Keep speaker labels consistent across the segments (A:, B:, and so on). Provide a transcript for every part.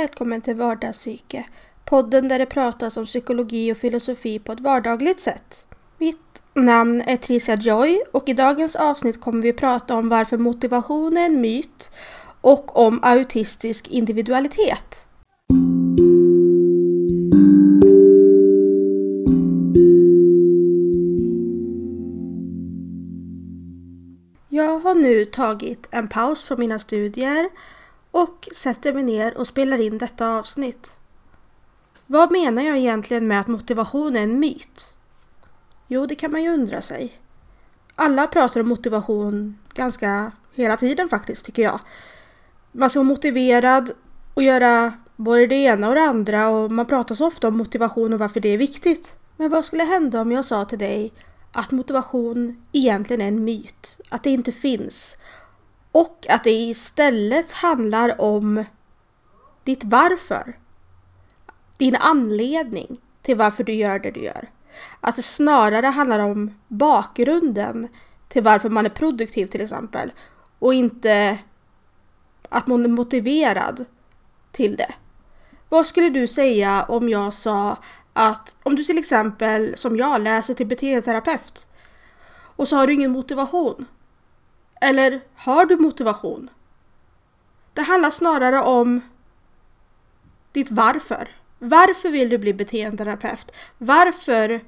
A: välkommen till Vardagspsyke. Podden där det pratas om psykologi och filosofi på ett vardagligt sätt. Mitt namn är Tricia Joy och i dagens avsnitt kommer vi prata om varför motivation är en myt och om autistisk individualitet. Jag har nu tagit en paus från mina studier och sätter mig ner och spelar in detta avsnitt. Vad menar jag egentligen med att motivation är en myt? Jo, det kan man ju undra sig. Alla pratar om motivation ganska hela tiden faktiskt, tycker jag. Man ska vara motiverad och göra både det ena och det andra och man pratar så ofta om motivation och varför det är viktigt. Men vad skulle hända om jag sa till dig att motivation egentligen är en myt? Att det inte finns? Och att det istället handlar om ditt varför. Din anledning till varför du gör det du gör. Att det snarare handlar om bakgrunden till varför man är produktiv till exempel. Och inte att man är motiverad till det. Vad skulle du säga om jag sa att om du till exempel som jag läser till beteendeterapeut och så har du ingen motivation eller har du motivation? Det handlar snarare om ditt varför. Varför vill du bli beteendeterapeut? Varför?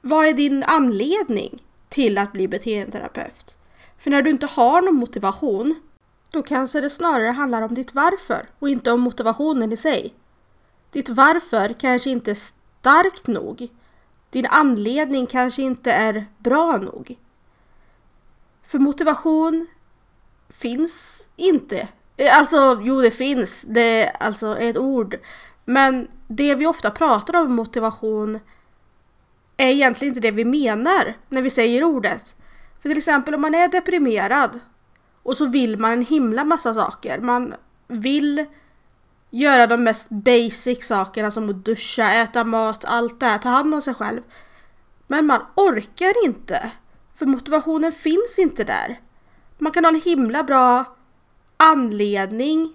A: Vad är din anledning till att bli beteendeterapeut? För när du inte har någon motivation, då kanske det snarare handlar om ditt varför och inte om motivationen i sig. Ditt varför kanske inte är starkt nog. Din anledning kanske inte är bra nog. För motivation finns inte. Eh, alltså, jo det finns. Det är alltså ett ord. Men det vi ofta pratar om motivation är egentligen inte det vi menar när vi säger ordet. För till exempel om man är deprimerad och så vill man en himla massa saker. Man vill göra de mest basic sakerna som att duscha, äta mat, allt det här, ta hand om sig själv. Men man orkar inte. För motivationen finns inte där. Man kan ha en himla bra anledning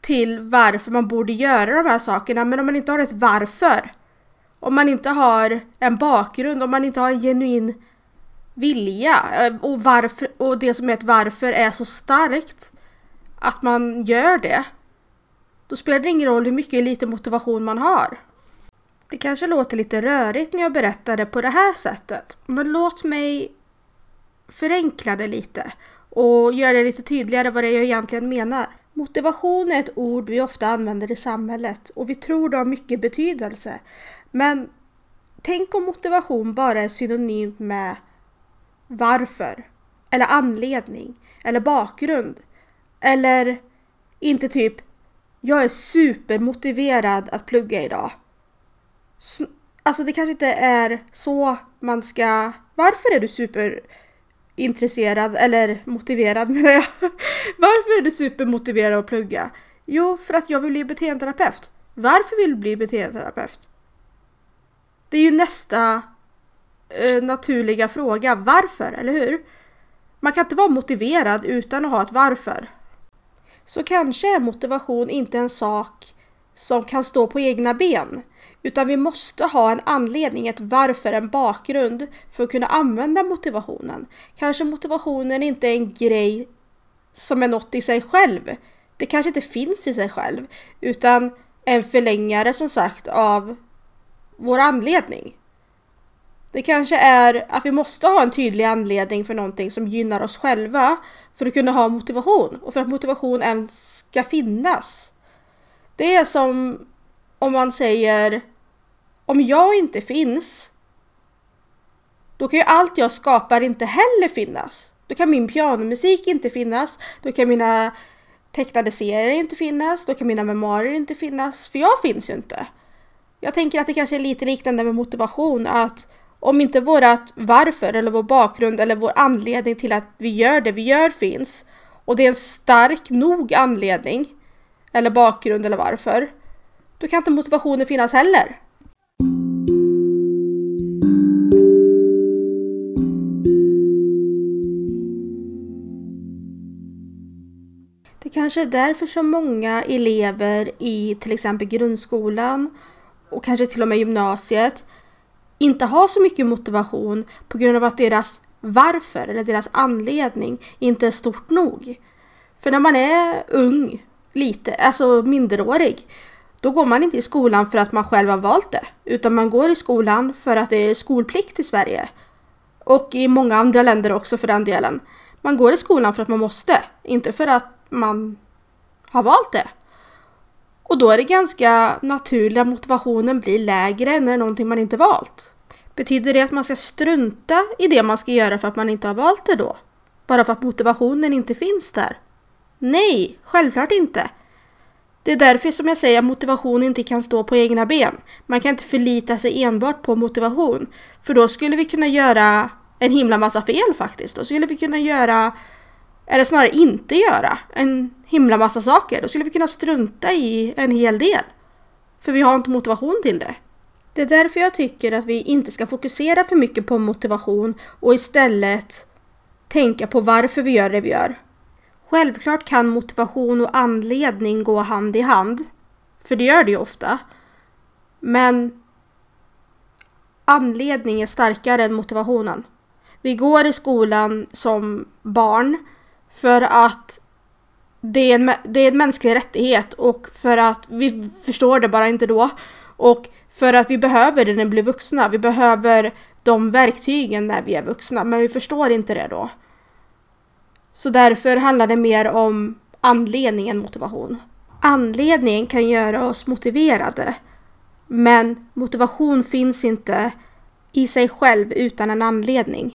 A: till varför man borde göra de här sakerna men om man inte har ett varför. Om man inte har en bakgrund, om man inte har en genuin vilja eh, och, varför, och det som är ett varför är så starkt att man gör det. Då spelar det ingen roll hur mycket eller lite motivation man har. Det kanske låter lite rörigt när jag berättar det på det här sättet. Men låt mig förenkla det lite och göra det lite tydligare vad det är jag egentligen menar. Motivation är ett ord vi ofta använder i samhället och vi tror det har mycket betydelse. Men tänk om motivation bara är synonymt med varför, eller anledning, eller bakgrund. Eller inte typ jag är supermotiverad att plugga idag. Alltså det kanske inte är så man ska... Varför är du superintresserad eller motiverad menar jag? Varför är du supermotiverad att plugga? Jo, för att jag vill bli beteendeterapeut. Varför vill du bli beteendeterapeut? Det är ju nästa eh, naturliga fråga. Varför, eller hur? Man kan inte vara motiverad utan att ha ett varför. Så kanske är motivation inte en sak som kan stå på egna ben. Utan vi måste ha en anledning, ett varför, en bakgrund för att kunna använda motivationen. Kanske motivationen inte är en grej som är något i sig själv. Det kanske inte finns i sig själv. Utan en förlängare som sagt av vår anledning. Det kanske är att vi måste ha en tydlig anledning för någonting som gynnar oss själva för att kunna ha motivation och för att motivation ens ska finnas. Det är som om man säger om jag inte finns då kan ju allt jag skapar inte heller finnas. Då kan min pianomusik inte finnas, då kan mina tecknade serier inte finnas, då kan mina memoarer inte finnas, för jag finns ju inte. Jag tänker att det kanske är lite liknande med motivation, att om inte vårat varför eller vår bakgrund eller vår anledning till att vi gör det vi gör finns och det är en stark nog anledning eller bakgrund eller varför, då kan inte motivationen finnas heller. Det kanske är därför så många elever i till exempel grundskolan och kanske till och med gymnasiet inte har så mycket motivation på grund av att deras varför eller deras anledning inte är stort nog. För när man är ung, lite, alltså minderårig, då går man inte i skolan för att man själv har valt det, utan man går i skolan för att det är skolplikt i Sverige. Och i många andra länder också för den delen. Man går i skolan för att man måste, inte för att man har valt det. Och då är det ganska naturligt att motivationen blir lägre när det är någonting man inte valt. Betyder det att man ska strunta i det man ska göra för att man inte har valt det då? Bara för att motivationen inte finns där? Nej, självklart inte. Det är därför som jag säger att motivation inte kan stå på egna ben. Man kan inte förlita sig enbart på motivation. För då skulle vi kunna göra en himla massa fel faktiskt. Då skulle vi kunna göra, eller snarare inte göra, en himla massa saker. Då skulle vi kunna strunta i en hel del. För vi har inte motivation till det. Det är därför jag tycker att vi inte ska fokusera för mycket på motivation och istället tänka på varför vi gör det vi gör. Självklart kan motivation och anledning gå hand i hand. För det gör det ju ofta. Men anledning är starkare än motivationen. Vi går i skolan som barn för att det är, en, det är en mänsklig rättighet och för att vi förstår det bara inte då. Och för att vi behöver det när vi blir vuxna. Vi behöver de verktygen när vi är vuxna, men vi förstår inte det då. Så därför handlar det mer om anledning än motivation. Anledning kan göra oss motiverade, men motivation finns inte i sig själv utan en anledning.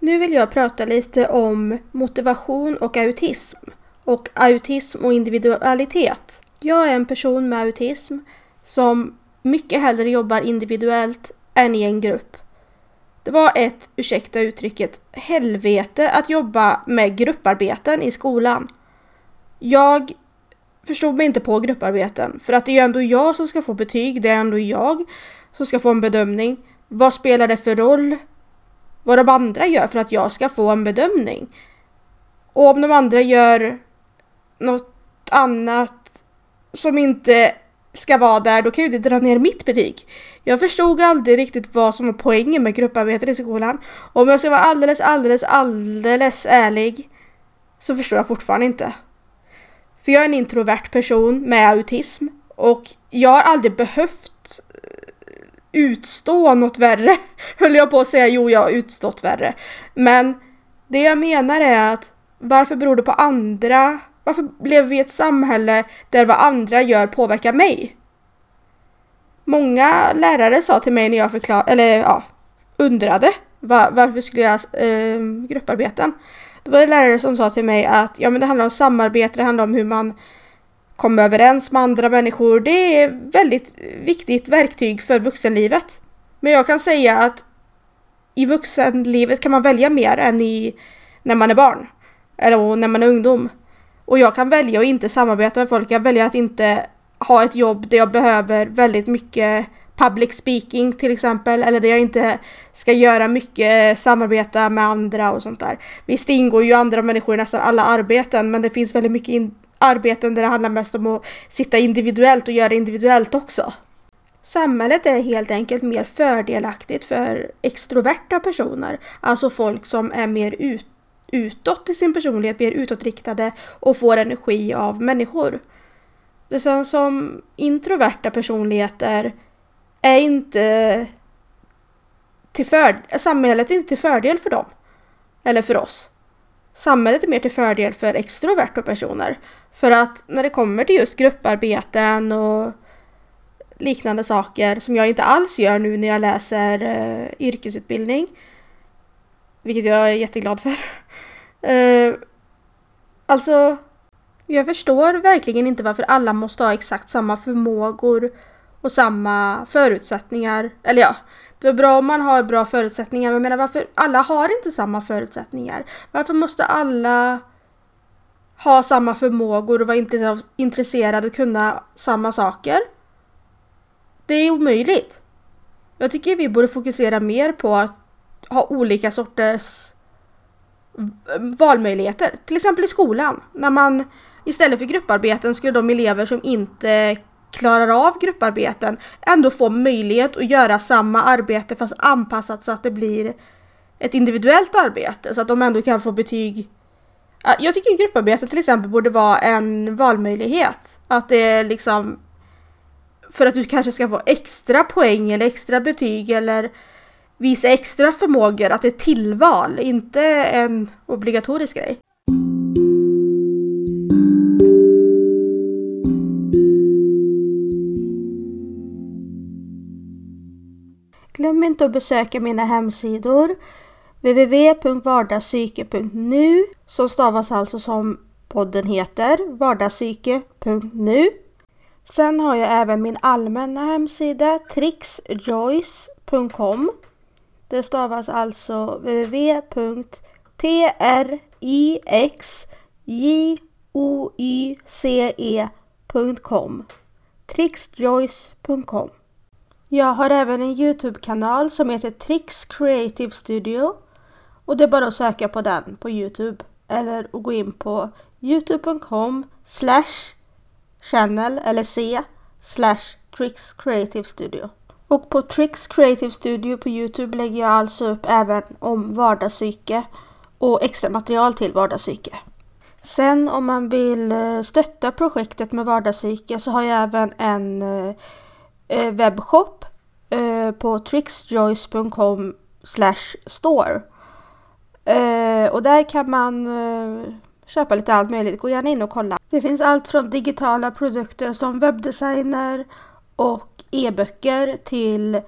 A: Nu vill jag prata lite om motivation och autism och autism och individualitet. Jag är en person med autism som mycket hellre jobbar individuellt än i en grupp. Det var ett, ursäkta uttrycket, helvete att jobba med grupparbeten i skolan. Jag förstod mig inte på grupparbeten för att det är ju ändå jag som ska få betyg, det är ändå jag som ska få en bedömning. Vad spelar det för roll vad de andra gör för att jag ska få en bedömning? Och om de andra gör något annat som inte ska vara där, då kan ju det dra ner mitt betyg. Jag förstod aldrig riktigt vad som var poängen med grupparbetet i skolan. Om jag ska vara alldeles, alldeles, alldeles ärlig så förstår jag fortfarande inte. För jag är en introvert person med autism och jag har aldrig behövt eh, utstå något värre. Höll jag på att säga, jo jag har utstått värre. Men det jag menar är att varför beror det på andra varför lever vi i ett samhälle där vad andra gör påverkar mig? Många lärare sa till mig när jag förklarade, eller ja, undrade var, varför skulle jag eh, grupparbeten. Då var det lärare som sa till mig att ja, men det handlar om samarbete, det handlar om hur man kommer överens med andra människor. Det är väldigt viktigt verktyg för vuxenlivet. Men jag kan säga att i vuxenlivet kan man välja mer än i när man är barn. Eller när man är ungdom. Och jag kan välja att inte samarbeta med folk, jag kan välja att inte ha ett jobb där jag behöver väldigt mycket public speaking till exempel, eller där jag inte ska göra mycket samarbeta med andra och sånt där. Visst, det ingår ju andra människor i nästan alla arbeten, men det finns väldigt mycket arbeten där det handlar mest om att sitta individuellt och göra individuellt också. Samhället är helt enkelt mer fördelaktigt för extroverta personer, alltså folk som är mer ute utåt i sin personlighet, blir utåtriktade och får energi av människor. Det sen som introverta personligheter är inte till för, samhället är inte till fördel för dem. Eller för oss. Samhället är mer till fördel för extroverta personer. För att när det kommer till just grupparbeten och liknande saker som jag inte alls gör nu när jag läser uh, yrkesutbildning. Vilket jag är jätteglad för. Eh, alltså, jag förstår verkligen inte varför alla måste ha exakt samma förmågor och samma förutsättningar. Eller ja, det är bra om man har bra förutsättningar, men jag menar varför alla har inte samma förutsättningar? Varför måste alla ha samma förmågor och vara intresserade och kunna samma saker? Det är omöjligt. Jag tycker vi borde fokusera mer på att ha olika sorters valmöjligheter. Till exempel i skolan. När man istället för grupparbeten skulle de elever som inte klarar av grupparbeten ändå få möjlighet att göra samma arbete fast anpassat så att det blir ett individuellt arbete så att de ändå kan få betyg. Jag tycker grupparbeten till exempel borde vara en valmöjlighet. Att det är liksom för att du kanske ska få extra poäng eller extra betyg eller visa extra förmågor, att det är tillval, inte en obligatorisk grej. Glöm inte att besöka mina hemsidor www.vardagspsyke.nu som stavas alltså som podden heter, vardagspsyke.nu. Sen har jag även min allmänna hemsida trixjoyce.com. Det stavas alltså www.trixjoyce.com trixjoyce.com Jag har även en Youtube-kanal som heter Trix Creative Studio. Och det är bara att söka på den på Youtube. Eller att gå in på youtube.com slash channel eller se slash Trix Creative Studio. Och på Trix Creative Studio på Youtube lägger jag alltså upp även om vardagspsyke och extra material till vardagspsyke. Sen om man vill eh, stötta projektet med vardagspsyke så har jag även en eh, eh, webbshop på trixjoyce.com store. Och där kan man köpa lite allt möjligt. Gå gärna in och kolla. Det finns allt från digitala produkter som webbdesigner och e-böcker till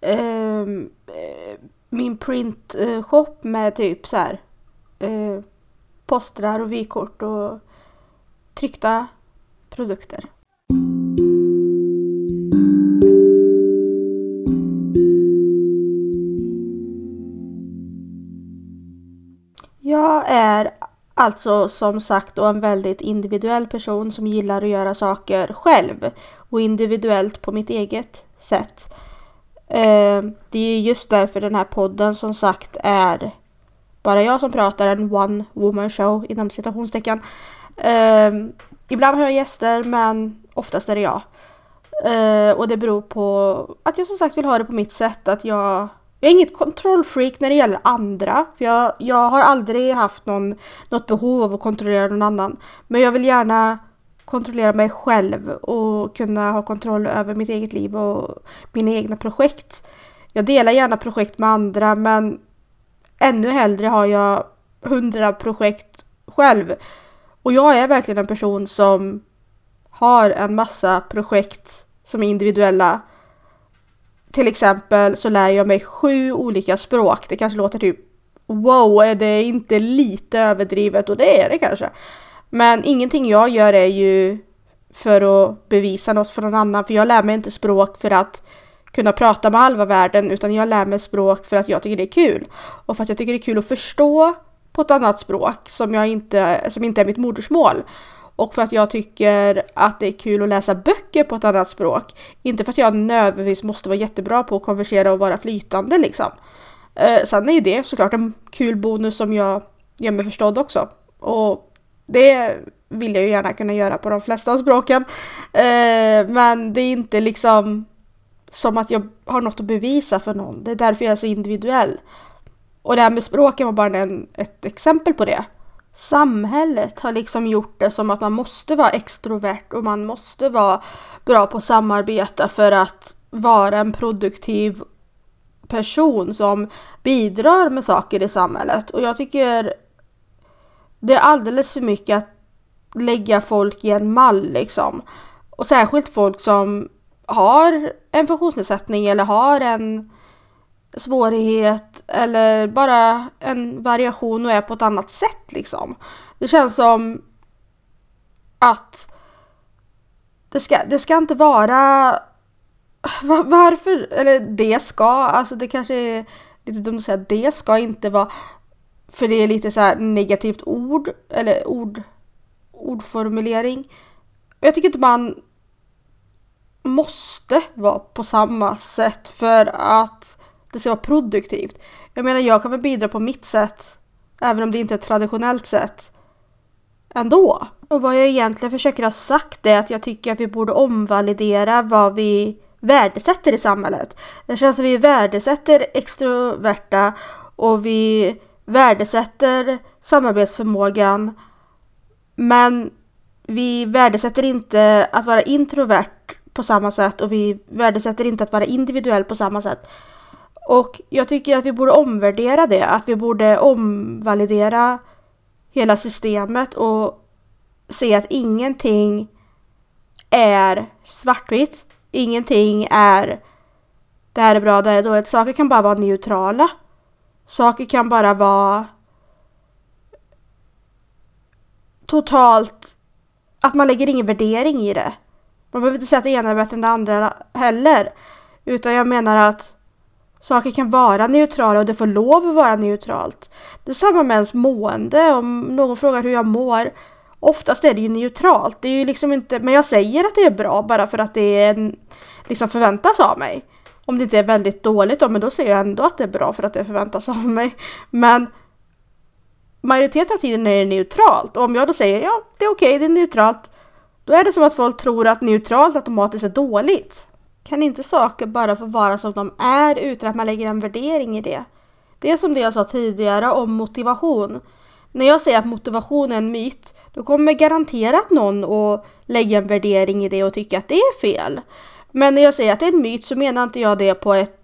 A: ehm, eh, min printshop med typ så här eh, postrar och vykort och tryckta produkter. Jag är Alltså som sagt då en väldigt individuell person som gillar att göra saker själv och individuellt på mitt eget sätt. Eh, det är just därför den här podden som sagt är bara jag som pratar, en one woman show inom citationstecken. Eh, ibland har jag gäster men oftast är det jag. Eh, och det beror på att jag som sagt vill ha det på mitt sätt, att jag jag är inget kontrollfreak när det gäller andra. För jag, jag har aldrig haft någon, något behov av att kontrollera någon annan. Men jag vill gärna kontrollera mig själv och kunna ha kontroll över mitt eget liv och mina egna projekt. Jag delar gärna projekt med andra men ännu hellre har jag hundra projekt själv. Och jag är verkligen en person som har en massa projekt som är individuella till exempel så lär jag mig sju olika språk. Det kanske låter typ wow, är det inte lite överdrivet? Och det är det kanske. Men ingenting jag gör är ju för att bevisa något för någon annan. För jag lär mig inte språk för att kunna prata med halva världen utan jag lär mig språk för att jag tycker det är kul. Och för att jag tycker det är kul att förstå på ett annat språk som, jag inte, som inte är mitt modersmål. Och för att jag tycker att det är kul att läsa böcker på ett annat språk. Inte för att jag nödvändigtvis måste vara jättebra på att konversera och vara flytande liksom. Eh, sen är ju det såklart en kul bonus som jag gör mig förstådd också. Och det vill jag ju gärna kunna göra på de flesta av språken. Eh, men det är inte liksom som att jag har något att bevisa för någon. Det är därför jag är så individuell. Och det här med språken var bara en, ett exempel på det samhället har liksom gjort det som att man måste vara extrovert och man måste vara bra på att samarbeta för att vara en produktiv person som bidrar med saker i samhället. Och jag tycker det är alldeles för mycket att lägga folk i en mall liksom. Och särskilt folk som har en funktionsnedsättning eller har en svårighet eller bara en variation och är på ett annat sätt liksom. Det känns som att det ska, det ska inte vara varför, eller det ska, alltså det kanske är lite dumt att säga det ska inte vara för det är lite så negativt ord eller ord ordformulering. Jag tycker inte man måste vara på samma sätt för att det ska vara produktivt. Jag menar, jag kan väl bidra på mitt sätt, även om det inte är ett traditionellt sätt, ändå. Och vad jag egentligen försöker ha sagt är att jag tycker att vi borde omvalidera vad vi värdesätter i samhället. Det känns som att vi värdesätter extroverta och vi värdesätter samarbetsförmågan. Men vi värdesätter inte att vara introvert på samma sätt och vi värdesätter inte att vara individuell på samma sätt. Och jag tycker att vi borde omvärdera det, att vi borde omvalidera hela systemet och se att ingenting är svartvitt. Ingenting är det här är bra, det här är dåligt. Saker kan bara vara neutrala. Saker kan bara vara totalt att man lägger ingen värdering i det. Man behöver inte säga att det ena är bättre än det andra heller. Utan jag menar att saker kan vara neutrala och det får lov att vara neutralt. Det är samma med ens mående. Om någon frågar hur jag mår. Oftast är det ju neutralt. Det är ju liksom inte, men jag säger att det är bra bara för att det är, liksom förväntas av mig. Om det inte är väldigt dåligt då, men då säger jag ändå att det är bra för att det förväntas av mig. Men majoriteten av tiden är det neutralt. Och om jag då säger ja, det är okej, okay, det är neutralt. Då är det som att folk tror att neutralt automatiskt är dåligt. Kan inte saker bara få vara som de är utan att man lägger en värdering i det? Det är som det jag sa tidigare om motivation. När jag säger att motivation är en myt, då kommer garanterat någon att lägga en värdering i det och tycka att det är fel. Men när jag säger att det är en myt så menar inte jag det på ett,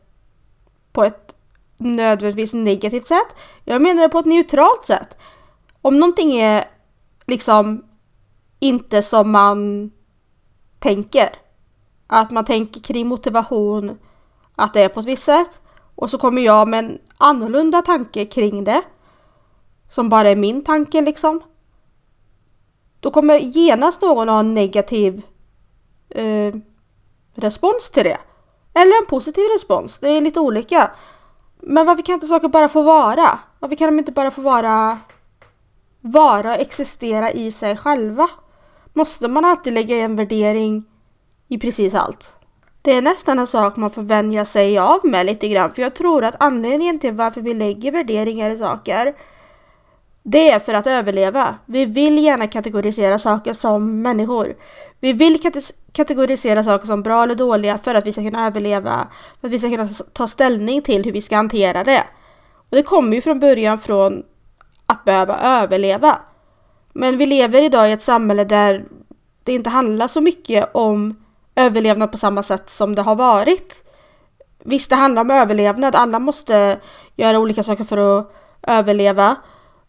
A: på ett nödvändigtvis negativt sätt. Jag menar det på ett neutralt sätt. Om någonting är liksom inte som man tänker. Att man tänker kring motivation att det är på ett visst sätt. Och så kommer jag med en annorlunda tanke kring det. Som bara är min tanke liksom. Då kommer genast någon ha en negativ eh, respons till det. Eller en positiv respons. Det är lite olika. Men varför kan inte saker bara få vara? Varför kan de inte bara få vara vara och existera i sig själva? Måste man alltid lägga en värdering i precis allt? Det är nästan en sak man får vänja sig av med lite grann. För jag tror att anledningen till varför vi lägger värderingar i saker det är för att överleva. Vi vill gärna kategorisera saker som människor. Vi vill kategorisera saker som bra eller dåliga för att vi ska kunna överleva. För att vi ska kunna ta ställning till hur vi ska hantera det. Och det kommer ju från början från att behöva överleva. Men vi lever idag i ett samhälle där det inte handlar så mycket om överlevnad på samma sätt som det har varit. Visst, det handlar om överlevnad. Alla måste göra olika saker för att överleva.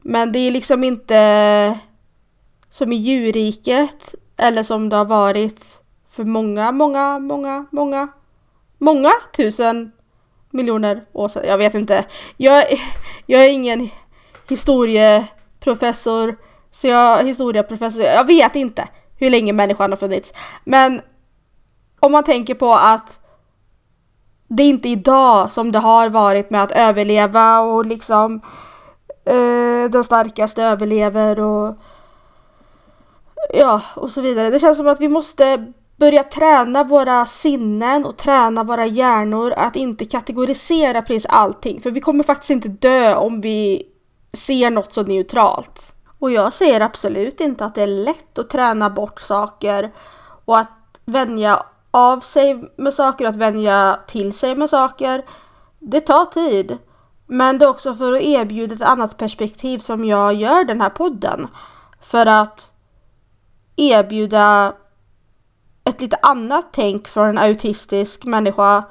A: Men det är liksom inte som i djurriket eller som det har varit för många, många, många, många, många tusen miljoner år sedan. Jag vet inte. Jag, jag är ingen historieprofessor, så jag historieprofessor. Jag vet inte hur länge människan har funnits. Men om man tänker på att det är inte idag som det har varit med att överleva och liksom eh, den starkaste överlever och ja, och så vidare. Det känns som att vi måste börja träna våra sinnen och träna våra hjärnor att inte kategorisera precis allting. För vi kommer faktiskt inte dö om vi ser något så neutralt. Och jag säger absolut inte att det är lätt att träna bort saker och att vänja av sig med saker, att vänja till sig med saker. Det tar tid. Men det är också för att erbjuda ett annat perspektiv som jag gör den här podden. För att erbjuda ett lite annat tänk från en autistisk människa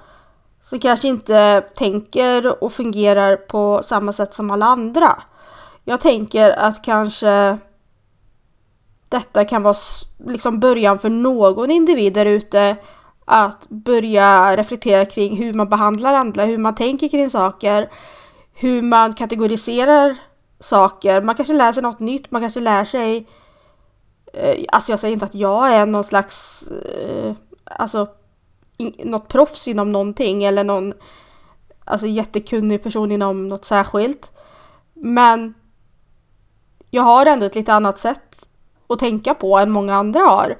A: som kanske inte tänker och fungerar på samma sätt som alla andra. Jag tänker att kanske detta kan vara liksom början för någon individ där ute att börja reflektera kring hur man behandlar andra, hur man tänker kring saker, hur man kategoriserar saker. Man kanske lär sig något nytt, man kanske lär sig eh, Alltså jag säger inte att jag är någon slags eh, Alltså något proffs inom någonting eller någon Alltså jättekunnig person inom något särskilt. Men jag har ändå ett lite annat sätt att tänka på än många andra har.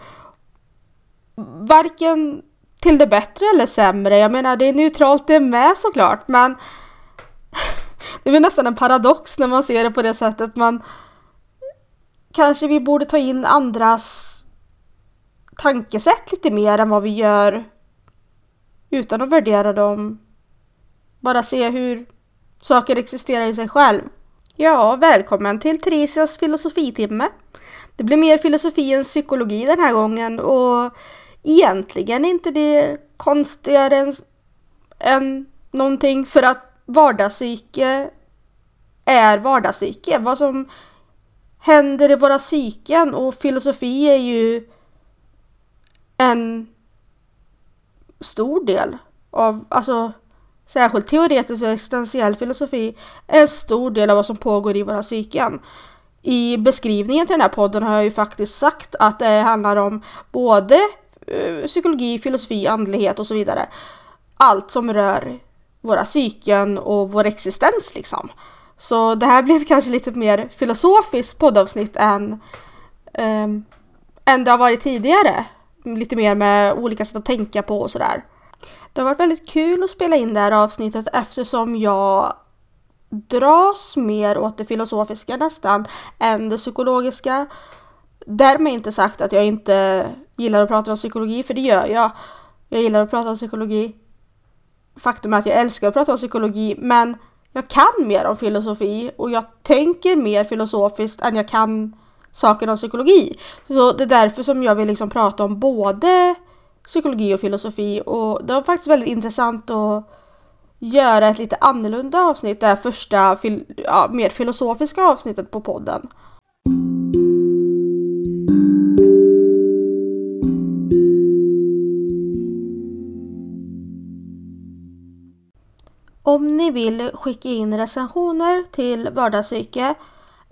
A: Varken till det bättre eller sämre. Jag menar det är neutralt det med såklart men det är nästan en paradox när man ser det på det sättet. Man, kanske vi borde ta in andras tankesätt lite mer än vad vi gör utan att värdera dem. Bara se hur saker existerar i sig själv. Ja, välkommen till Theresias filosofitimme. Det blir mer filosofi än psykologi den här gången och egentligen inte det konstigare än, än någonting för att vardagspsyke är vardagspsyke. Vad som händer i våra psyken och filosofi är ju en stor del av, alltså särskilt teoretisk och existentiell filosofi, är en stor del av vad som pågår i våra psyken. I beskrivningen till den här podden har jag ju faktiskt sagt att det handlar om både eh, psykologi, filosofi, andlighet och så vidare. Allt som rör våra psyken och vår existens liksom. Så det här blev kanske lite mer filosofiskt poddavsnitt än, um, än det har varit tidigare. Lite mer med olika sätt att tänka på och sådär. Det har varit väldigt kul att spela in det här avsnittet eftersom jag dras mer åt det filosofiska nästan än det psykologiska. Därmed inte sagt att jag inte gillar att prata om psykologi, för det gör jag. Jag gillar att prata om psykologi. Faktum är att jag älskar att prata om psykologi, men jag kan mer om filosofi och jag tänker mer filosofiskt än jag kan saker om psykologi. Så det är därför som jag vill liksom prata om både psykologi och filosofi och det var faktiskt väldigt intressant att göra ett lite annorlunda avsnitt, det här första fil ja, mer filosofiska avsnittet på podden. Om ni vill skicka in recensioner till Vardagspsyke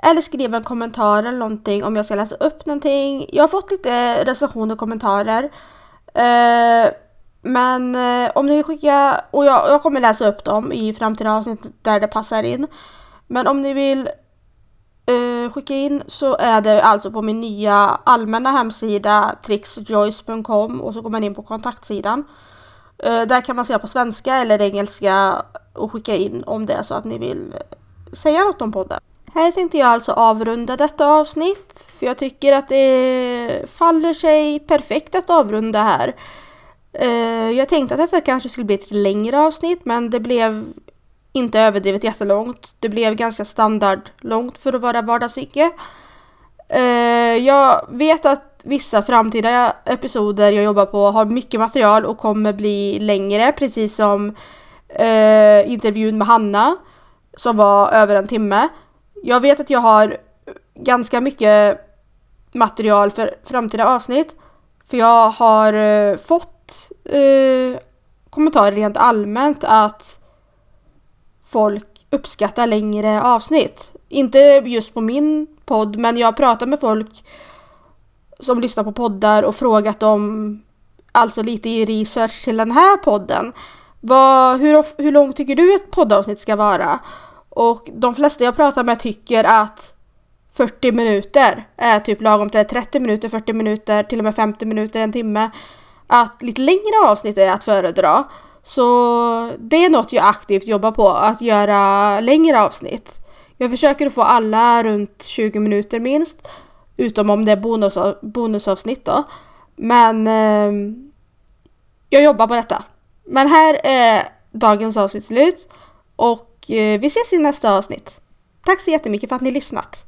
A: eller skriva en kommentar eller någonting om jag ska läsa upp någonting. Jag har fått lite recensioner och kommentarer. Eh, men eh, om ni vill skicka, och jag, jag kommer läsa upp dem i framtida avsnitt där det passar in. Men om ni vill eh, skicka in så är det alltså på min nya allmänna hemsida trixjoyce.com och så går man in på kontaktsidan. Eh, där kan man säga på svenska eller engelska och skicka in om det är så att ni vill eh, säga något om podden. Här tänkte jag alltså avrunda detta avsnitt för jag tycker att det faller sig perfekt att avrunda här. Uh, jag tänkte att detta kanske skulle bli ett längre avsnitt men det blev inte överdrivet jättelångt. Det blev ganska standardlångt för att vara vardagspsyke. Uh, eh, jag vet att vissa framtida episoder jag jobbar på har mycket material och kommer bli längre precis som uh, intervjun med Hanna som var över en timme. Jag vet att jag har ganska mycket material för framtida avsnitt. För jag har uh, fått eh, kommentarer rent allmänt att folk uppskattar längre avsnitt. Inte just på min podd, men jag pratar med folk som lyssnar på poddar och frågat dem, alltså lite i research till den här podden. Vad, hur, hur långt tycker du ett poddavsnitt ska vara? Och de flesta jag pratar med tycker att 40 minuter är typ lagom till 30 minuter, 40 minuter, till och med 50 minuter, en timme. Att lite längre avsnitt är att föredra. Så det är något jag aktivt jobbar på, att göra längre avsnitt. Jag försöker få alla runt 20 minuter minst. Utom om det är bonus, bonusavsnitt då. Men eh, jag jobbar på detta. Men här är dagens avsnitt slut. Och Eh, vi ses i nästa avsnitt. Tack så jättemycket för att ni lyssnat.